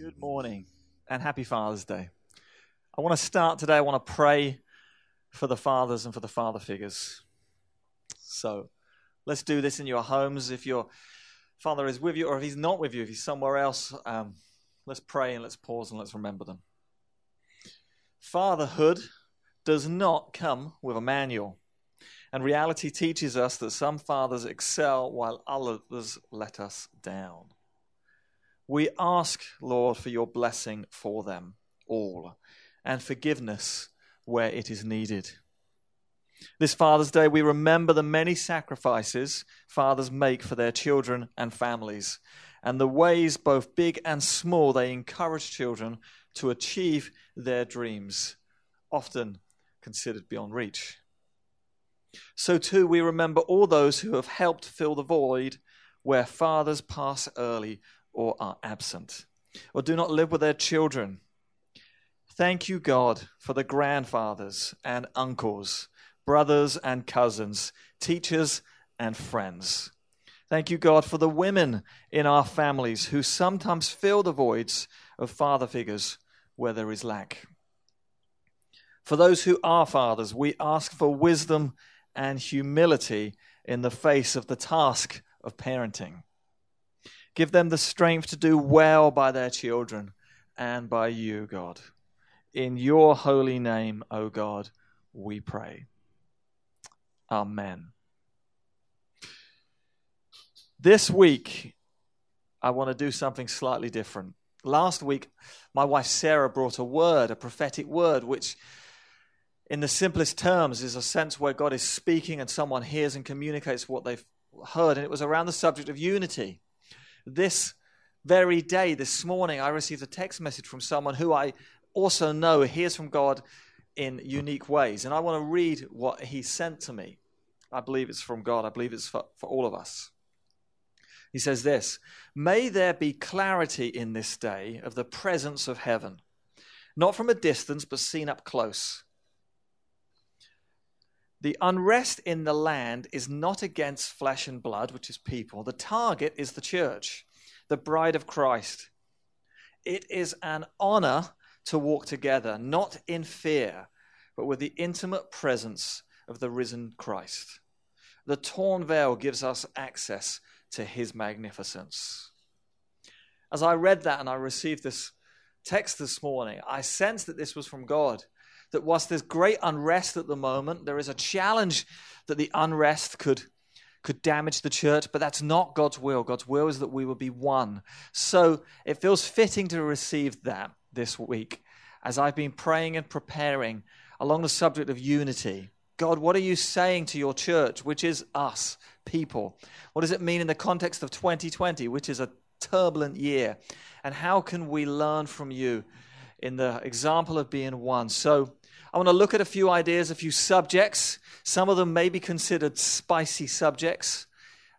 Good morning and happy Father's Day. I want to start today. I want to pray for the fathers and for the father figures. So let's do this in your homes. If your father is with you, or if he's not with you, if he's somewhere else, um, let's pray and let's pause and let's remember them. Fatherhood does not come with a manual. And reality teaches us that some fathers excel while others let us down. We ask, Lord, for your blessing for them all and forgiveness where it is needed. This Father's Day, we remember the many sacrifices fathers make for their children and families, and the ways, both big and small, they encourage children to achieve their dreams, often considered beyond reach. So, too, we remember all those who have helped fill the void where fathers pass early or are absent, or do not live with their children. Thank you, God, for the grandfathers and uncles, brothers and cousins, teachers and friends. Thank you, God, for the women in our families who sometimes fill the voids of father figures where there is lack. For those who are fathers, we ask for wisdom and humility in the face of the task of parenting. Give them the strength to do well by their children and by you, God. In your holy name, O God, we pray. Amen. This week, I want to do something slightly different. Last week, my wife Sarah brought a word, a prophetic word, which, in the simplest terms, is a sense where God is speaking and someone hears and communicates what they've heard. And it was around the subject of unity. This very day, this morning, I received a text message from someone who I also know hears from God in unique ways. And I want to read what he sent to me. I believe it's from God, I believe it's for, for all of us. He says this May there be clarity in this day of the presence of heaven, not from a distance, but seen up close. The unrest in the land is not against flesh and blood, which is people. The target is the church, the bride of Christ. It is an honor to walk together, not in fear, but with the intimate presence of the risen Christ. The torn veil gives us access to his magnificence. As I read that and I received this text this morning, I sensed that this was from God that whilst there's great unrest at the moment, there is a challenge that the unrest could could damage the church, but that's not God's will. God's will is that we will be one. So it feels fitting to receive that this week as I've been praying and preparing along the subject of unity. God, what are you saying to your church, which is us, people? What does it mean in the context of 2020, which is a turbulent year? And how can we learn from you in the example of being one? So I want to look at a few ideas, a few subjects. Some of them may be considered spicy subjects,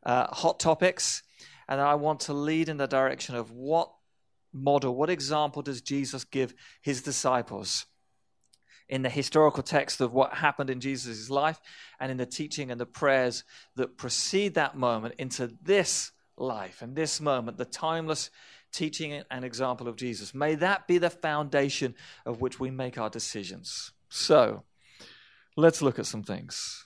uh, hot topics. And I want to lead in the direction of what model, what example does Jesus give his disciples in the historical text of what happened in Jesus' life and in the teaching and the prayers that precede that moment into this life and this moment, the timeless teaching and example of Jesus. May that be the foundation of which we make our decisions. So, let's look at some things.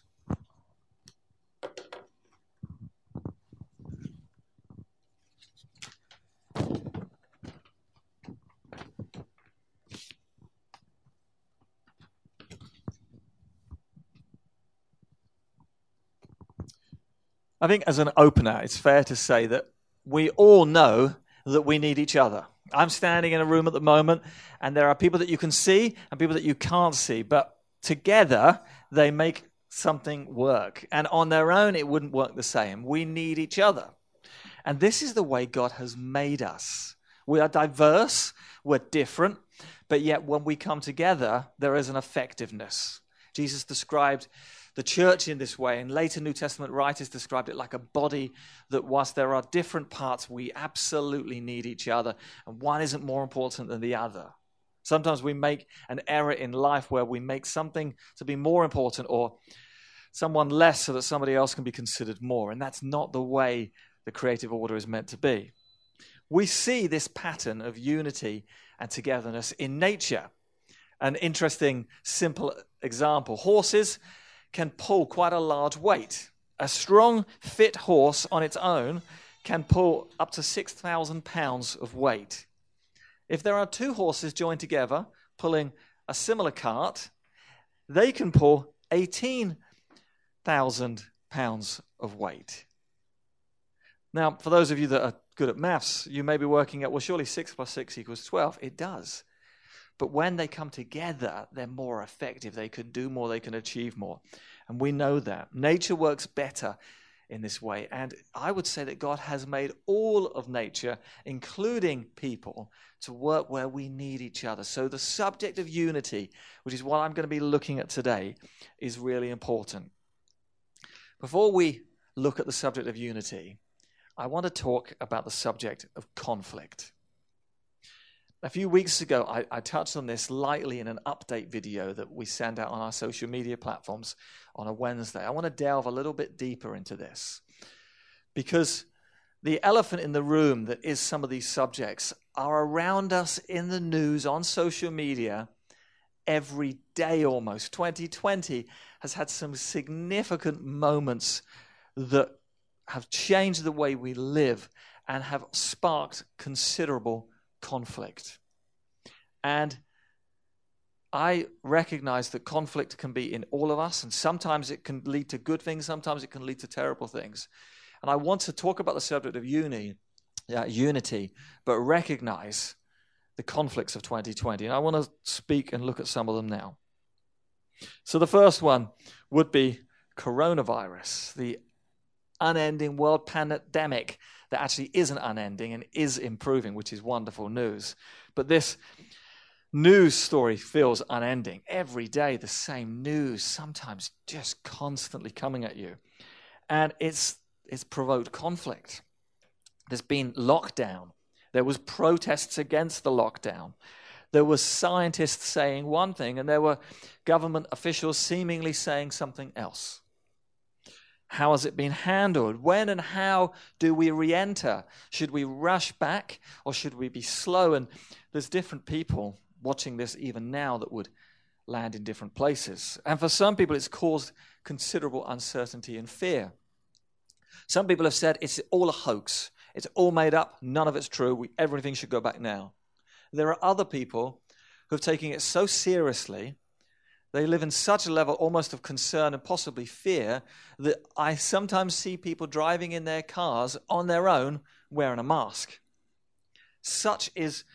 I think, as an opener, it's fair to say that we all know that we need each other. I'm standing in a room at the moment, and there are people that you can see and people that you can't see, but together they make something work. And on their own, it wouldn't work the same. We need each other. And this is the way God has made us. We are diverse, we're different, but yet when we come together, there is an effectiveness. Jesus described the church in this way. And later New Testament writers described it like a body that, whilst there are different parts, we absolutely need each other. And one isn't more important than the other. Sometimes we make an error in life where we make something to be more important or someone less so that somebody else can be considered more. And that's not the way the creative order is meant to be. we see this pattern of unity and togetherness in nature. An interesting, simple example horses can pull quite a large weight. A strong, fit horse on its own can pull up to 6,000 pounds of weight. If there are two horses joined together pulling a similar cart, they can pull 18,000 pounds of weight. Now, for those of you that are good at maths, you may be working out, well, surely 6 plus 6 equals 12. It does. But when they come together, they're more effective. They can do more, they can achieve more. And we know that. Nature works better in this way. And I would say that God has made all of nature, including people, to work where we need each other. So the subject of unity, which is what I'm going to be looking at today, is really important. Before we look at the subject of unity, I want to talk about the subject of conflict. A few weeks ago, I, I, touched on this lightly in an update video that we send out on our social media platforms on a Wednesday. I want to delve a little bit deeper into this because the elephant in the room that is some of these subjects are around us in the news on social media every day almost. 2020 has had some significant moments that have changed the way we live and have sparked considerable conflict. And I recognize that conflict can be in all of us, and sometimes it can lead to good things, sometimes it can lead to terrible things. And I want to talk about the subject of uni, unity, but recognize the conflicts of 2020. And I want to speak and look at some of them now. So the first one would be coronavirus, the unending world pandemic that actually isn't unending and is improving, which is wonderful news. But this news story feels unending. Every day, the same news, sometimes just constantly coming at you. And it's, it's provoked conflict. There's been lockdown. There was protests against the lockdown. There were scientists saying one thing, and there were government officials seemingly saying something else. How has it been handled? When and how do we re enter? Should we rush back or should we be slow? And there's different people watching this even now that would land in different places. And for some people, it's caused considerable uncertainty and fear. Some people have said it's all a hoax, it's all made up, none of it's true, we, everything should go back now. There are other people who have taken it so seriously they live in such a level almost of concern and possibly fear that I sometimes see people driving in their cars on their own wearing a mask. Such is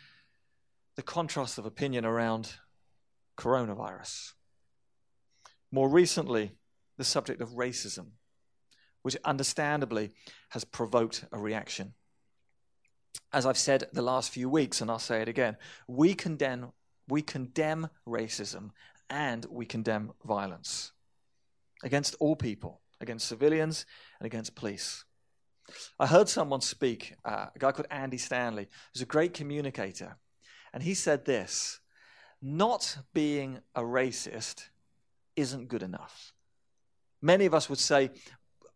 the contrast of opinion around coronavirus. More recently, the subject of racism, which understandably has provoked a reaction. As I've said the last few weeks, and I'll say it again, we condemn, we condemn racism and we condemn violence against all people, against civilians and against police. I heard someone speak, uh, a guy called Andy Stanley, who's a great communicator, and he said this Not being a racist isn't good enough. Many of us would say,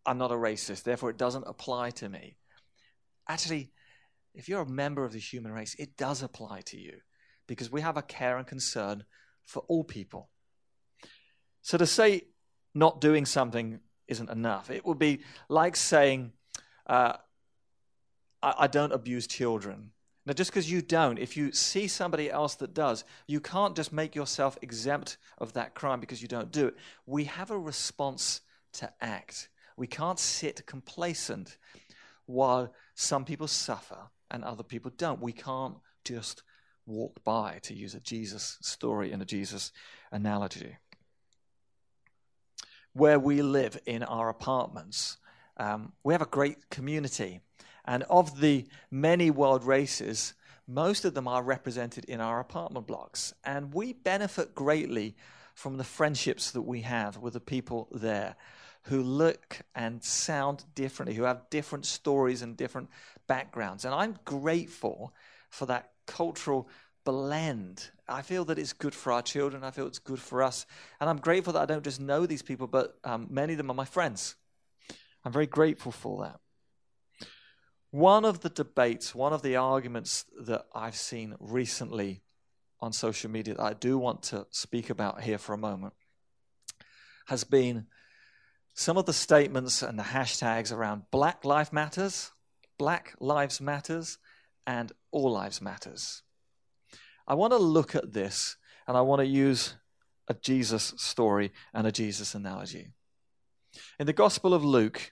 I'm not a racist, therefore it doesn't apply to me. Actually, if you're a member of the human race, it does apply to you because we have a care and concern for all people. So to say not doing something isn't enough, it would be like saying, uh, I, I don't abuse children. Now, just because you don't, if you see somebody else that does, you can't just make yourself exempt of that crime because you don't do it. We have a response to act. We can't sit complacent while some people suffer and other people don't. We can't just walk by, to use a Jesus story and a Jesus analogy. Where we live in our apartments, um, we have a great community. And of the many world races, most of them are represented in our apartment blocks. And we benefit greatly from the friendships that we have with the people there who look and sound differently, who have different stories and different backgrounds. And I'm grateful for that cultural blend. I feel that it's good for our children. I feel it's good for us. And I'm grateful that I don't just know these people, but um, many of them are my friends. I'm very grateful for that. One of the debates, one of the arguments that I've seen recently on social media that I do want to speak about here for a moment has been some of the statements and the hashtags around Black Lives Matters, Black Lives Matters, and All Lives Matters. I want to look at this and I want to use a Jesus story and a Jesus analogy. In the Gospel of Luke,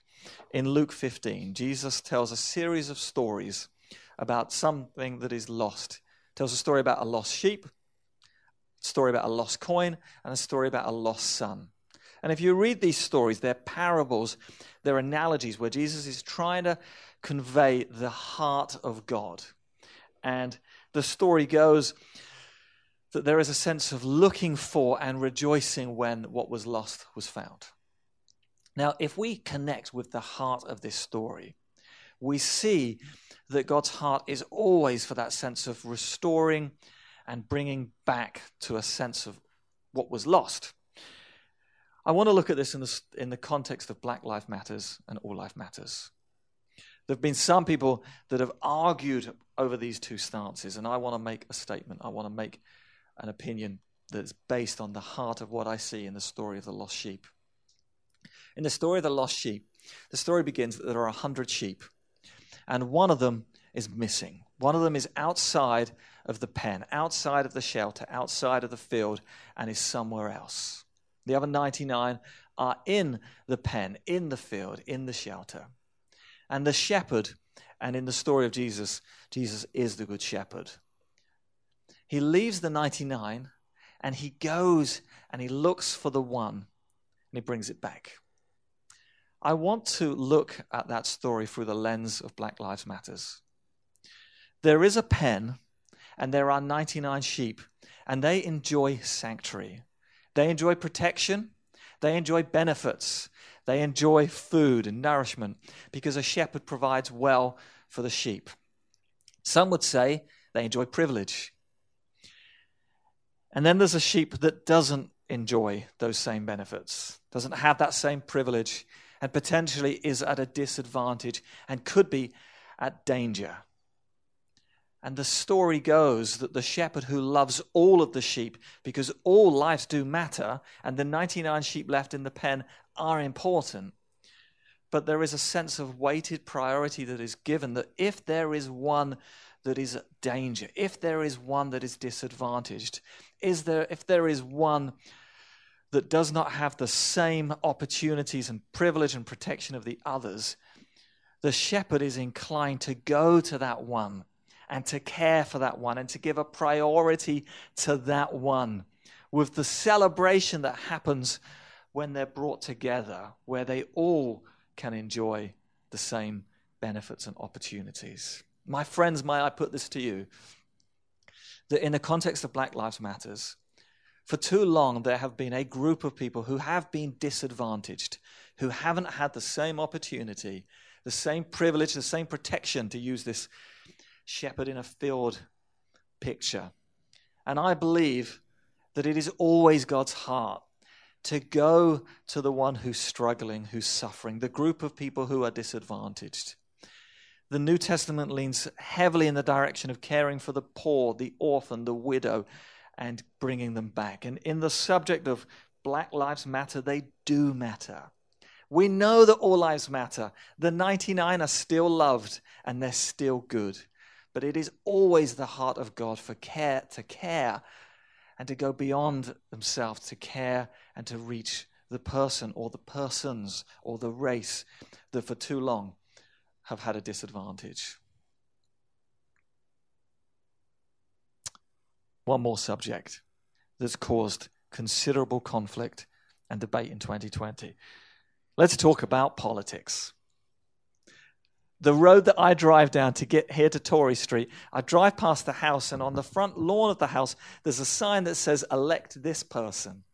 in Luke 15, Jesus tells a series of stories about something that is lost. Tells a story about a lost sheep, a story about a lost coin, and a story about a lost son. And if you read these stories, they're parables, they're analogies where Jesus is trying to convey the heart of God. And the story goes that there is a sense of looking for and rejoicing when what was lost was found. Now, if we connect with the heart of this story, we see that God's heart is always for that sense of restoring and bringing back to a sense of what was lost. I want to look at this in the, in the context of Black Life Matters and All Life Matters. There have been some people that have argued over these two stances, and I want to make a statement. I want to make an opinion that's based on the heart of what I see in the story of the lost sheep. In the story of the lost sheep, the story begins that there are a hundred sheep, and one of them is missing. One of them is outside of the pen, outside of the shelter, outside of the field, and is somewhere else. The other 99 are in the pen, in the field, in the shelter. And the shepherd, and in the story of Jesus, Jesus is the good shepherd. He leaves the 99 and he goes and he looks for the one and he brings it back. I want to look at that story through the lens of Black Lives Matters. There is a pen and there are 99 sheep and they enjoy sanctuary. They enjoy protection, they enjoy benefits, they enjoy food and nourishment because a shepherd provides well for the sheep. Some would say they enjoy privilege. And then there's a sheep that doesn't enjoy those same benefits, doesn't have that same privilege, and potentially is at a disadvantage and could be at danger. And the story goes that the shepherd who loves all of the sheep, because all lives do matter, and the 99 sheep left in the pen are important. But there is a sense of weighted priority that is given that if there is one that is at danger, if there is one that is disadvantaged, is there, if there is one that does not have the same opportunities and privilege and protection of the others, the shepherd is inclined to go to that one and to care for that one and to give a priority to that one with the celebration that happens when they're brought together, where they all can enjoy the same benefits and opportunities. My friends, may I put this to you that in the context of Black Lives Matters, for too long there have been a group of people who have been disadvantaged, who haven't had the same opportunity, the same privilege, the same protection, to use this shepherd in a field picture. And I believe that it is always God's heart to go to the one who's struggling, who's suffering, the group of people who are disadvantaged. The New Testament leans heavily in the direction of caring for the poor, the orphan, the widow, and bringing them back. And in the subject of Black Lives Matter, they do matter. We know that all lives matter. The 99 are still loved and they're still good but it is always the heart of God for care to care and to go beyond themselves to care and to reach the person or the persons or the race that for too long have had a disadvantage. One more subject that's caused considerable conflict and debate in 2020. Let's talk about politics the road that I drive down to get here to Tory Street, I drive past the house, and on the front lawn of the house, there's a sign that says, Elect this person.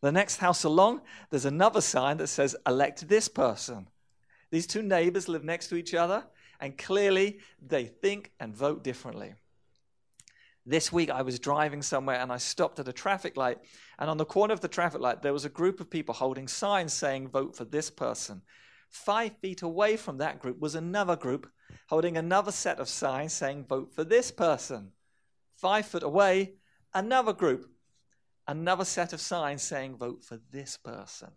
The next house along, there's another sign that says, Elect this person. These two neighbors live next to each other, and clearly they think and vote differently. This week I was driving somewhere and I stopped at a traffic light, and on the corner of the traffic light, there was a group of people holding signs saying, Vote for this person. Five feet away from that group was another group holding another set of signs saying, Vote for this person. Five foot away, another group, another set of signs saying, Vote for this person.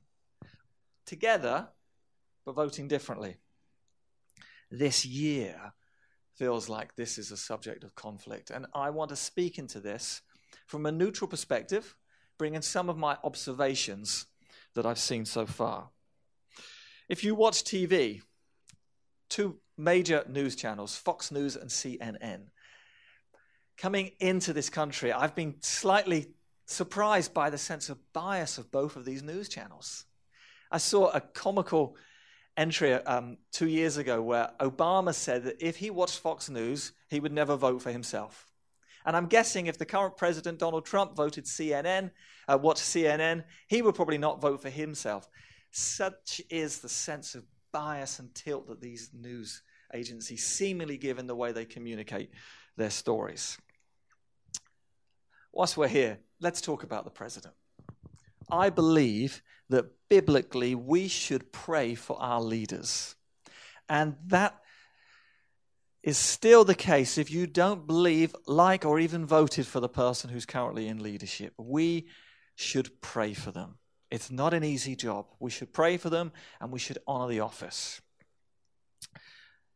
Together, but voting differently. This year feels like this is a subject of conflict. And I want to speak into this from a neutral perspective, bringing some of my observations that I've seen so far. If you watch TV, two major news channels, Fox News and CNN, coming into this country, I've been slightly surprised by the sense of bias of both of these news channels. I saw a comical entry um, two years ago where Obama said that if he watched Fox News, he would never vote for himself. And I'm guessing if the current president, Donald Trump, voted CNN, uh, watched CNN, he would probably not vote for himself. Such is the sense of bias and tilt that these news agencies seemingly give in the way they communicate their stories. Whilst we're here, let's talk about the president. I believe that biblically we should pray for our leaders. And that is still the case if you don't believe, like, or even voted for the person who's currently in leadership. We should pray for them. It's not an easy job. We should pray for them and we should honor the office.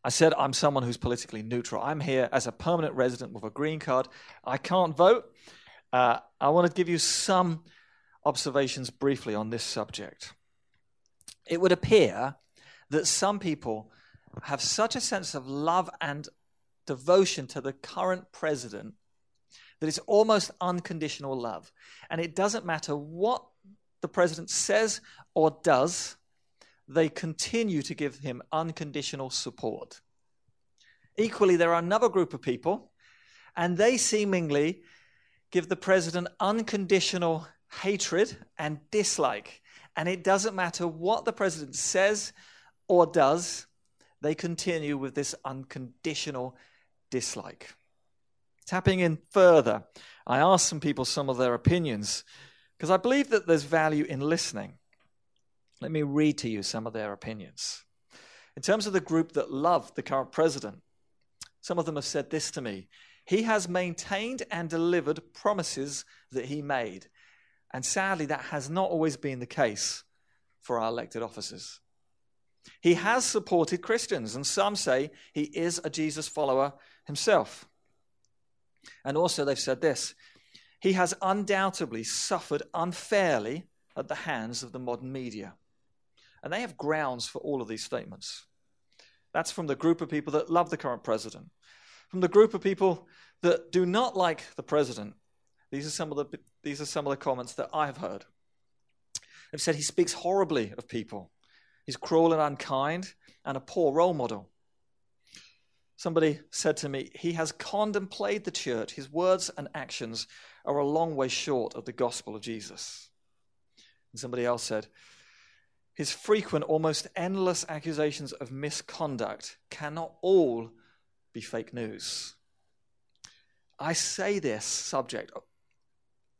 I said I'm someone who's politically neutral. I'm here as a permanent resident with a green card. I can't vote. Uh, I want to give you some observations briefly on this subject. It would appear that some people have such a sense of love and devotion to the current president that it's almost unconditional love. And it doesn't matter what the president says or does, they continue to give him unconditional support. Equally, there are another group of people, and they seemingly give the president unconditional hatred and dislike. And it doesn't matter what the president says or does, they continue with this unconditional dislike. Tapping in further, I asked some people some of their opinions because I believe that there's value in listening. Let me read to you some of their opinions. In terms of the group that love the current president, some of them have said this to me He has maintained and delivered promises that he made. And sadly, that has not always been the case for our elected officers. He has supported Christians, and some say he is a Jesus follower himself. And also, they've said this he has undoubtedly suffered unfairly at the hands of the modern media. And they have grounds for all of these statements. That's from the group of people that love the current president. From the group of people that do not like the president, these are some of the, these are some of the comments that I have heard. They've said he speaks horribly of people, he's cruel and unkind, and a poor role model. Somebody said to me, he has contemplated the church. His words and actions are a long way short of the gospel of Jesus. And somebody else said, his frequent, almost endless accusations of misconduct cannot all be fake news. I say this subject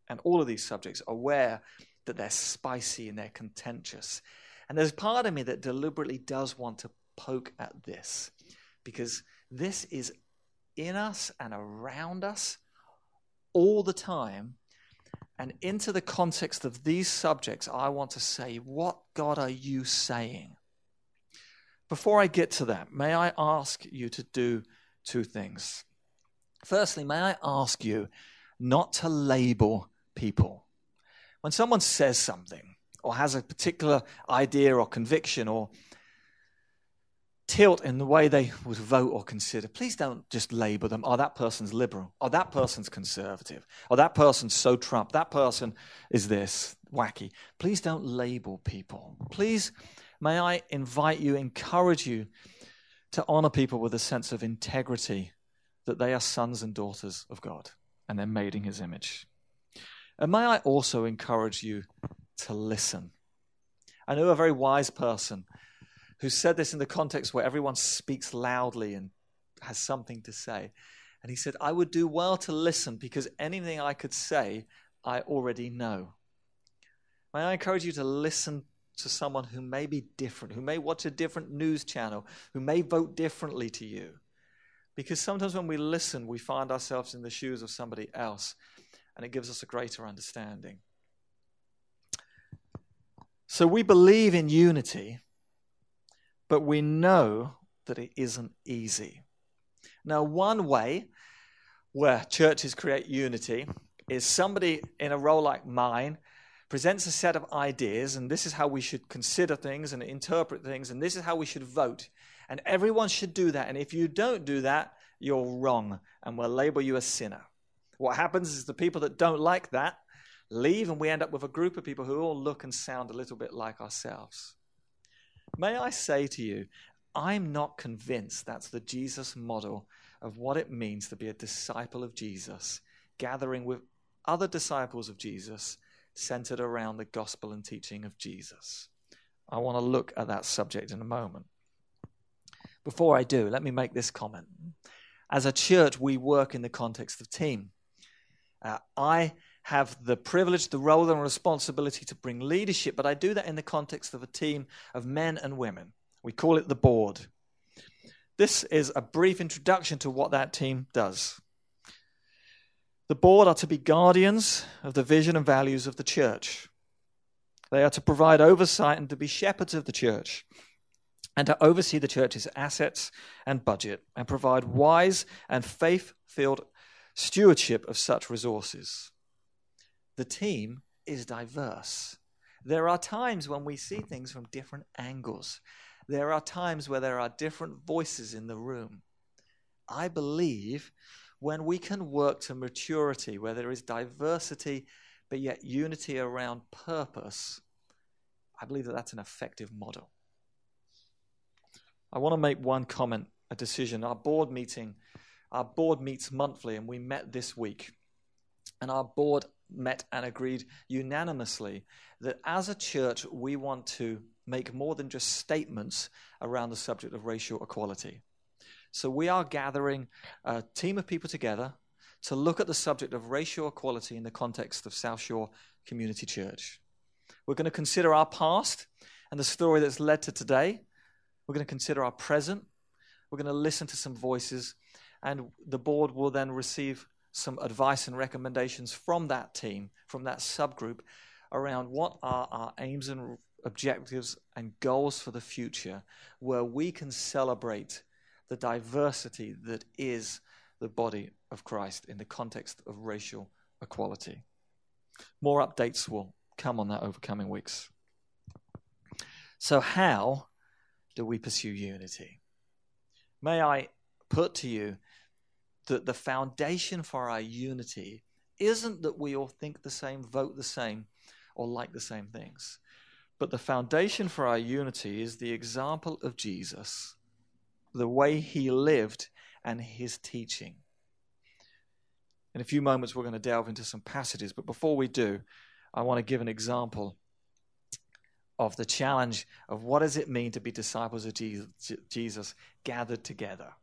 and all of these subjects aware that they're spicy and they're contentious. And there's part of me that deliberately does want to poke at this because this is in us and around us all the time and into the context of these subjects, I want to say, what God are you saying? Before I get to that, may I ask you to do two things. Firstly, may I ask you not to label people. When someone says something or has a particular idea or conviction or tilt in the way they would vote or consider, please don't just label them, oh, that person's liberal, oh, that person's conservative, oh, that person's so Trump, that person is this, wacky. Please don't label people. Please, may I invite you, encourage you to honor people with a sense of integrity that they are sons and daughters of God and they're made in his image. And may I also encourage you to listen. I know a very wise person who said this in the context where everyone speaks loudly and has something to say. And he said, I would do well to listen because anything I could say, I already know. May I encourage you to listen to someone who may be different, who may watch a different news channel, who may vote differently to you. Because sometimes when we listen, we find ourselves in the shoes of somebody else, and it gives us a greater understanding. So we believe in unity, but we know that it isn't easy. Now, one way where churches create unity is somebody in a role like mine presents a set of ideas, and this is how we should consider things and interpret things, and this is how we should vote. And everyone should do that. And if you don't do that, you're wrong, and we'll label you a sinner. What happens is the people that don't like that leave, and we end up with a group of people who all look and sound a little bit like ourselves. May I say to you, I'm not convinced that's the Jesus model of what it means to be a disciple of Jesus, gathering with other disciples of Jesus centered around the gospel and teaching of Jesus. I want to look at that subject in a moment. Before I do, let me make this comment. As a church, we work in the context of team. Uh, I have the privilege, the role, and responsibility to bring leadership, but I do that in the context of a team of men and women. We call it the board. This is a brief introduction to what that team does. The board are to be guardians of the vision and values of the church. They are to provide oversight and to be shepherds of the church, and to oversee the church's assets and budget, and provide wise and faith filled stewardship of such resources. The team is diverse. There are times when we see things from different angles. There are times where there are different voices in the room. I believe when we can work to maturity, where there is diversity but yet unity around purpose, I believe that that's an effective model. I want to make one comment, a decision. Our board meeting, our board meets monthly, and we met this week. And our board met and agreed unanimously that as a church, we want to make more than just statements around the subject of racial equality. So we are gathering a team of people together to look at the subject of racial equality in the context of South Shore Community Church. We're going to consider our past and the story that's led to today. We're going to consider our present. We're going to listen to some voices, and the board will then receive some advice and recommendations from that team, from that subgroup, around what are our aims and objectives and goals for the future, where we can celebrate the diversity that is the body of Christ in the context of racial equality. More updates will come on that over coming weeks. So, how do we pursue unity? May I put to you that the foundation for our unity isn't that we all think the same, vote the same, or like the same things. But the foundation for our unity is the example of Jesus the way he lived and his teaching. In a few moments, we're going to delve into some passages, but before we do, I want to give an example of the challenge of what does it mean to be disciples of Jesus gathered together.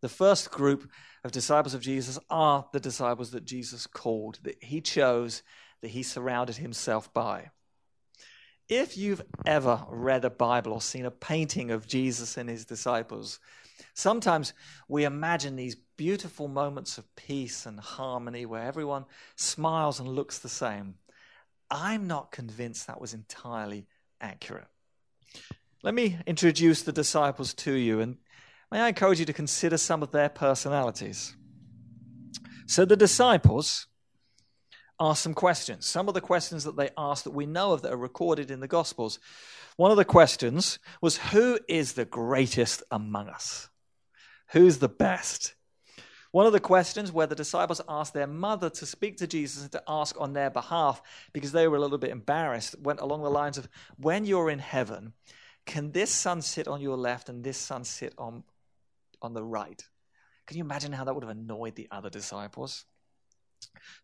The first group of disciples of Jesus are the disciples that Jesus called, that he chose, that he surrounded himself by. If you've ever read a Bible or seen a painting of Jesus and his disciples, sometimes we imagine these beautiful moments of peace and harmony where everyone smiles and looks the same. I'm not convinced that was entirely accurate. Let me introduce the disciples to you, and may I encourage you to consider some of their personalities. So, the disciples asked some questions. Some of the questions that they asked that we know of that are recorded in the Gospels. One of the questions was Who is the greatest among us? Who's the best? One of the questions where the disciples asked their mother to speak to Jesus and to ask on their behalf because they were a little bit embarrassed went along the lines of When you're in heaven, can this son sit on your left and this son sit on, on the right? Can you imagine how that would have annoyed the other disciples?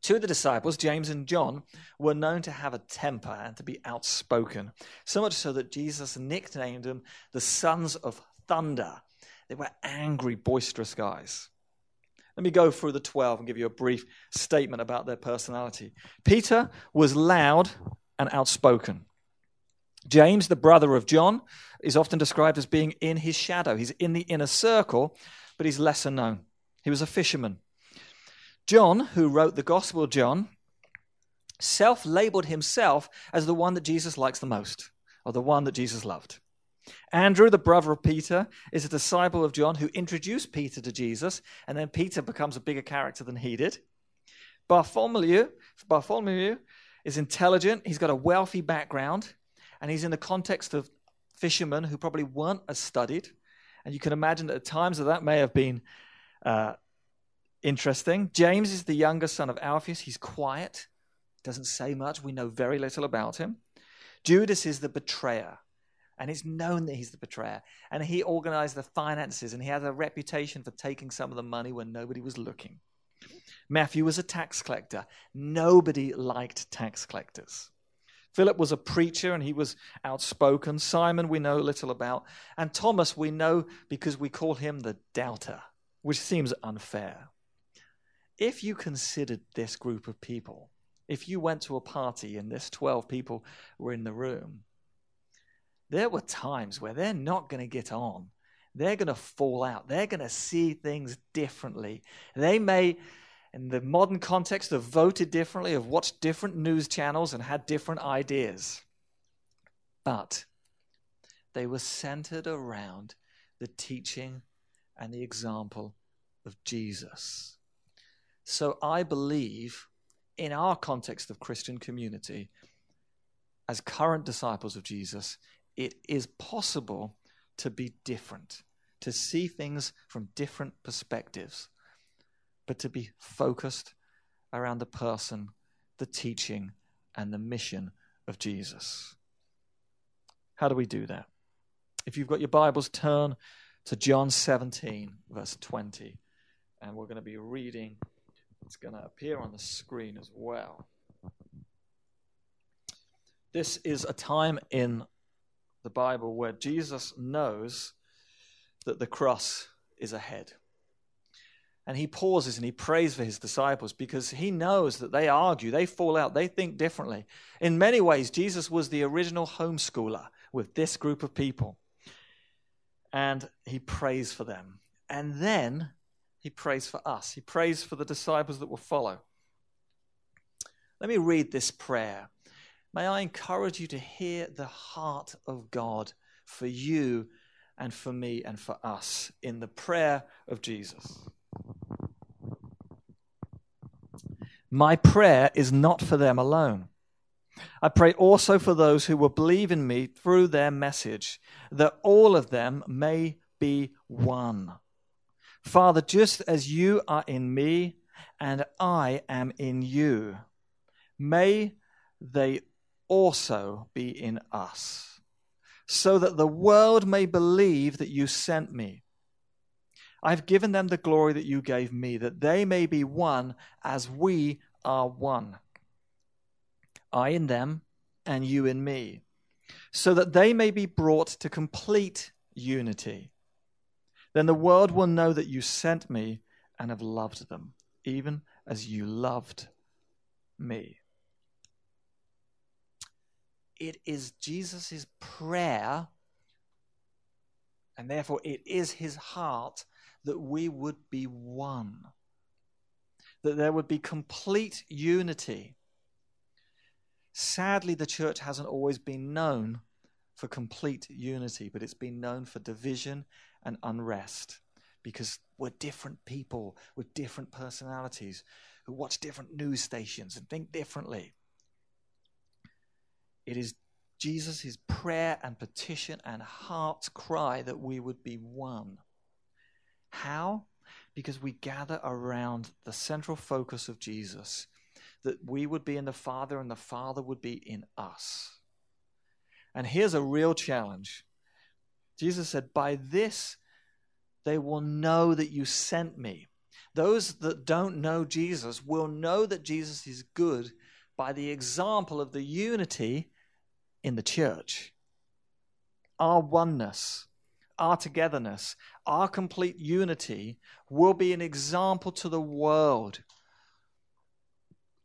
Two of the disciples, James and John, were known to have a temper and to be outspoken, so much so that Jesus nicknamed them the sons of thunder. They were angry, boisterous guys. Let me go through the 12 and give you a brief statement about their personality. Peter was loud and outspoken. James, the brother of John, is often described as being in his shadow. He's in the inner circle, but he's lesser known. He was a fisherman. John, who wrote the Gospel John, self labeled himself as the one that Jesus likes the most, or the one that Jesus loved. Andrew, the brother of Peter, is a disciple of John who introduced Peter to Jesus, and then Peter becomes a bigger character than he did. Bartholomew, Bartholomew is intelligent, he's got a wealthy background, and he's in the context of fishermen who probably weren't as studied. And you can imagine that at times that, that may have been uh, interesting. James is the younger son of Alphaeus. He's quiet, doesn't say much. We know very little about him. Judas is the betrayer, and it's known that he's the betrayer. And he organized the finances, and he has a reputation for taking some of the money when nobody was looking. Matthew was a tax collector. Nobody liked tax collectors. Philip was a preacher and he was outspoken. Simon, we know little about. And Thomas, we know because we call him the doubter, which seems unfair. If you considered this group of people, if you went to a party and this 12 people were in the room, there were times where they're not going to get on. They're going to fall out. They're going to see things differently. They may in the modern context have voted differently, have watched different news channels, and had different ideas. But they were centered around the teaching and the example of Jesus. So I believe in our context of Christian community, as current disciples of Jesus, it is possible to be different, to see things from different perspectives but to be focused around the person, the teaching, and the mission of Jesus. How do we do that? If you've got your Bibles, turn to John 17, verse 20. And we're going to be reading, it's going to appear on the screen as well. This is a time in the Bible where Jesus knows that the cross is ahead. And he pauses and he prays for his disciples because he knows that they argue, they fall out, they think differently. In many ways, Jesus was the original homeschooler with this group of people. And he prays for them. And then he prays for us. He prays for the disciples that will follow. Let me read this prayer. May I encourage you to hear the heart of God for you and for me and for us in the prayer of Jesus. My prayer is not for them alone. I pray also for those who will believe in me through their message, that all of them may be one. Father, just as you are in me and I am in you, may they also be in us, so that the world may believe that you sent me. I've given them the glory that you gave me, that they may be one as we are one. I in them, and you in me, so that they may be brought to complete unity. Then the world will know that you sent me and have loved them, even as you loved me. It is Jesus' prayer, and therefore it is his heart that we would be one, that there would be complete unity. Sadly, the church hasn't always been known for complete unity, but it's been known for division and unrest because we're different people with different personalities who watch different news stations and think differently. It is Jesus' prayer and petition and heart's cry that we would be one. How? Because we gather around the central focus of Jesus, that we would be in the Father and the Father would be in us. And here's a real challenge Jesus said, By this they will know that you sent me. Those that don't know Jesus will know that Jesus is good by the example of the unity in the church, our oneness, our togetherness, our complete unity will be an example to the world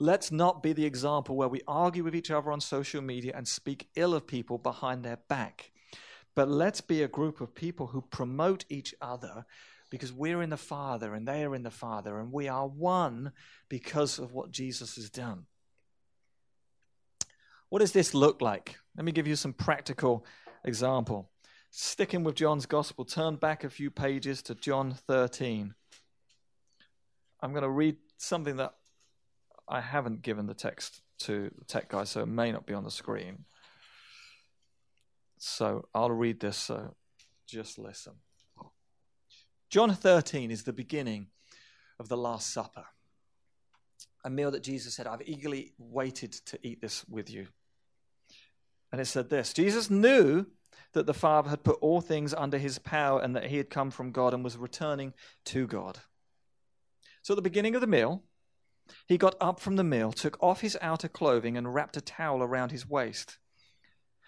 Let's not be the example where we argue with each other on social media and speak ill of people behind their back. But let's be a group of people who promote each other because we're in the Father and they are in the Father and we are one because of what Jesus has done. What does this look like? Let me give you some practical example. Sticking with John's gospel, turn back a few pages to John 13. I'm going to read something that I haven't given the text to the tech guy, so it may not be on the screen. So I'll read this, so just listen. John 13 is the beginning of the Last Supper, a meal that Jesus said, I've eagerly waited to eat this with you. And it said this Jesus knew that the Father had put all things under his power and that he had come from God and was returning to God. So at the beginning of the meal, he got up from the meal, took off his outer clothing, and wrapped a towel around his waist.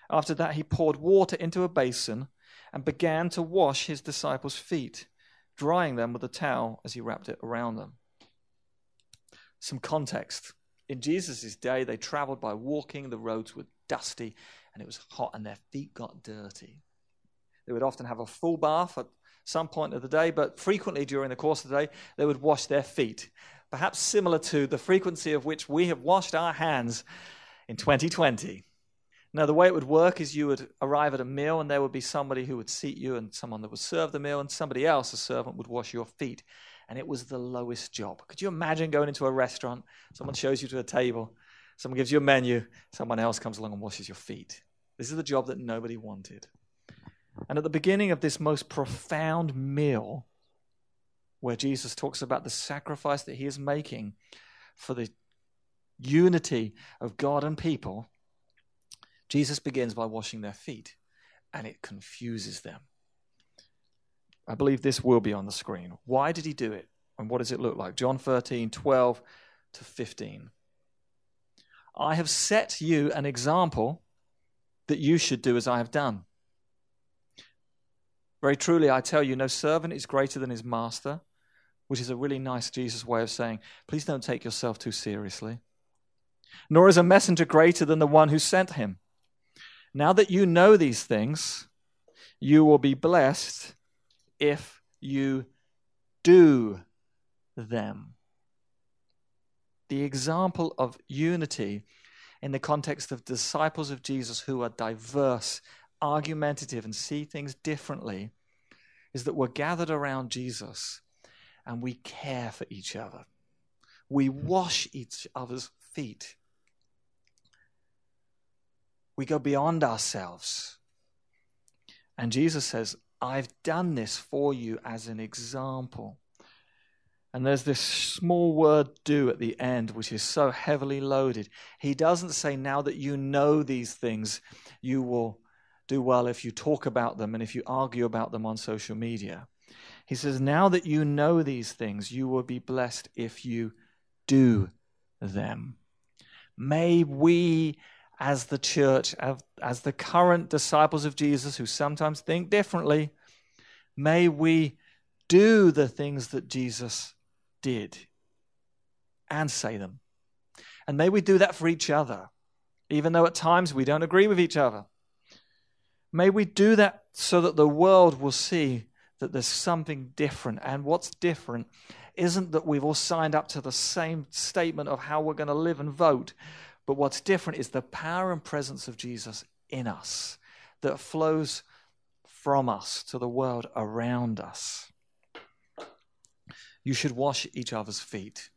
After that, he poured water into a basin and began to wash his disciples' feet, drying them with a towel as he wrapped it around them. Some context. In Jesus' day, they traveled by walking, the roads were dusty, and it was hot, and their feet got dirty. They would often have a full bath at some point of the day, but frequently during the course of the day, they would wash their feet. Perhaps similar to the frequency of which we have washed our hands in 2020. Now, the way it would work is you would arrive at a meal, and there would be somebody who would seat you, and someone that would serve the meal, and somebody else, a servant, would wash your feet. And it was the lowest job. Could you imagine going into a restaurant? Someone shows you to a table, someone gives you a menu, someone else comes along and washes your feet. This is the job that nobody wanted. And at the beginning of this most profound meal, where Jesus talks about the sacrifice that he is making for the unity of God and people, Jesus begins by washing their feet, and it confuses them. I believe this will be on the screen. Why did he do it? And what does it look like? John 13, 12 to 15. I have set you an example that you should do as I have done. Very truly, I tell you, no servant is greater than his master, which is a really nice Jesus way of saying, please don't take yourself too seriously. Nor is a messenger greater than the one who sent him. Now that you know these things, you will be blessed if you do them. The example of unity in the context of disciples of Jesus who are diverse, argumentative, and see things differently is that we're gathered around Jesus and we care for each other. We wash each other's feet we go beyond ourselves. And Jesus says, I've done this for you as an example. And there's this small word do at the end, which is so heavily loaded. He doesn't say, now that you know these things, you will do well if you talk about them and if you argue about them on social media. He says, now that you know these things, you will be blessed if you do them. May we as the church, as the current disciples of Jesus who sometimes think differently, may we do the things that Jesus did and say them. And may we do that for each other, even though at times we don't agree with each other. May we do that so that the world will see that there's something different. And what's different isn't that we've all signed up to the same statement of how we're going to live and vote, but what's different is the power and presence of Jesus in us that flows from us to the world around us. You should wash each other's feet.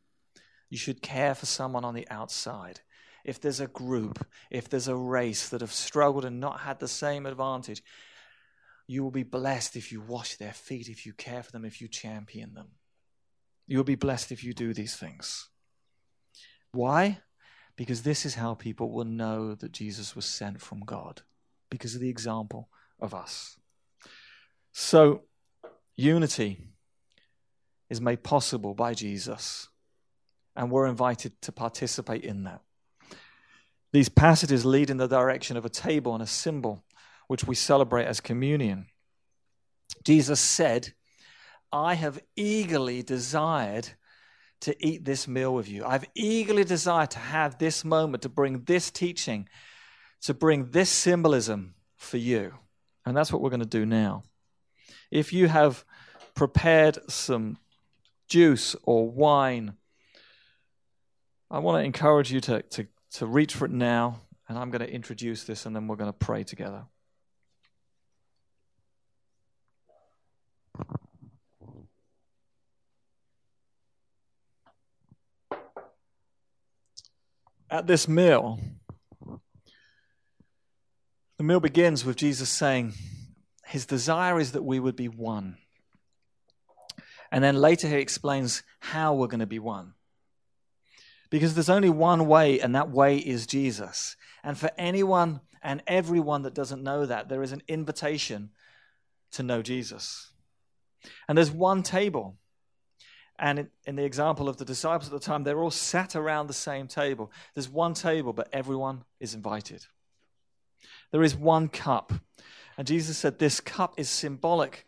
You should care for someone on the outside. If there's a group, if there's a race that have struggled and not had the same advantage, you will be blessed if you wash their feet, if you care for them, if you champion them. You will be blessed if you do these things. Why? Because this is how people will know that Jesus was sent from God, because of the example of us. So, unity is made possible by Jesus, and we're invited to participate in that. These passages lead in the direction of a table and a symbol, which we celebrate as communion. Jesus said, I have eagerly desired to eat this meal with you. I've eagerly desired to have this moment, to bring this teaching, to bring this symbolism for you. And that's what we're going to do now. If you have prepared some juice or wine, I want to encourage you to, to, to reach for it now. And I'm going to introduce this and then we're going to pray together. At this meal, the meal begins with Jesus saying, His desire is that we would be one. And then later he explains how we're going to be one. Because there's only one way, and that way is Jesus. And for anyone and everyone that doesn't know that, there is an invitation to know Jesus. And there's one table. And in the example of the disciples at the time, they're all sat around the same table. There's one table, but everyone is invited. There is one cup. And Jesus said, This cup is symbolic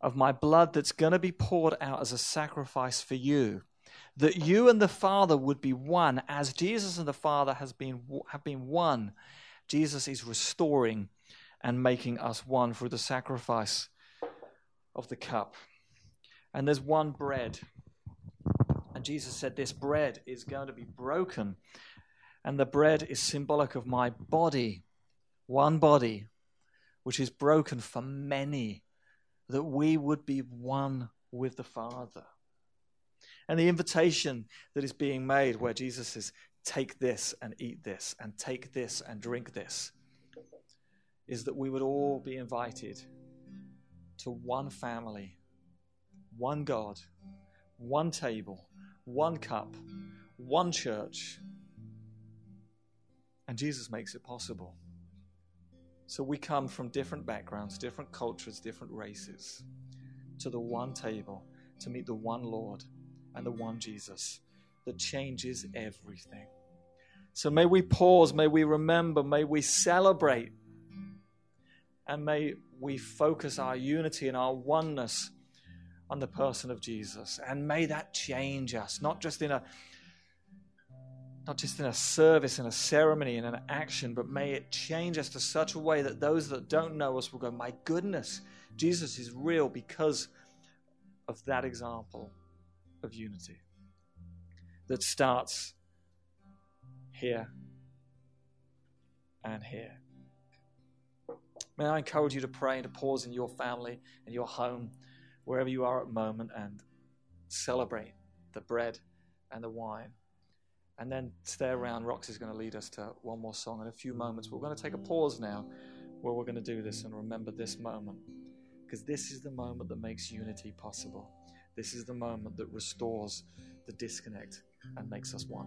of my blood that's going to be poured out as a sacrifice for you that you and the Father would be one, as Jesus and the Father has been, have been one. Jesus is restoring and making us one through the sacrifice of the cup. And there's one bread. And Jesus said, This bread is going to be broken. And the bread is symbolic of my body, one body, which is broken for many, that we would be one with the Father. And the invitation that is being made, where Jesus says, Take this and eat this, and take this and drink this, is that we would all be invited to one family, one God, one table, one cup, one church. And Jesus makes it possible. So we come from different backgrounds, different cultures, different races to the one table to meet the one Lord and the one Jesus that changes everything. So may we pause, may we remember, may we celebrate, and may we focus our unity and our oneness on the person of Jesus. And may that change us, not just in a not just in a service, in a ceremony, in an action, but may it change us to such a way that those that don't know us will go, My goodness, Jesus is real because of that example of unity that starts here and here. May I encourage you to pray and to pause in your family and your home, wherever you are at the moment, and celebrate the bread and the wine. And then stay around. Roxy's going to lead us to one more song in a few moments. We're going to take a pause now where we're going to do this and remember this moment because this is the moment that makes unity possible. This is the moment that restores the disconnect and makes us one.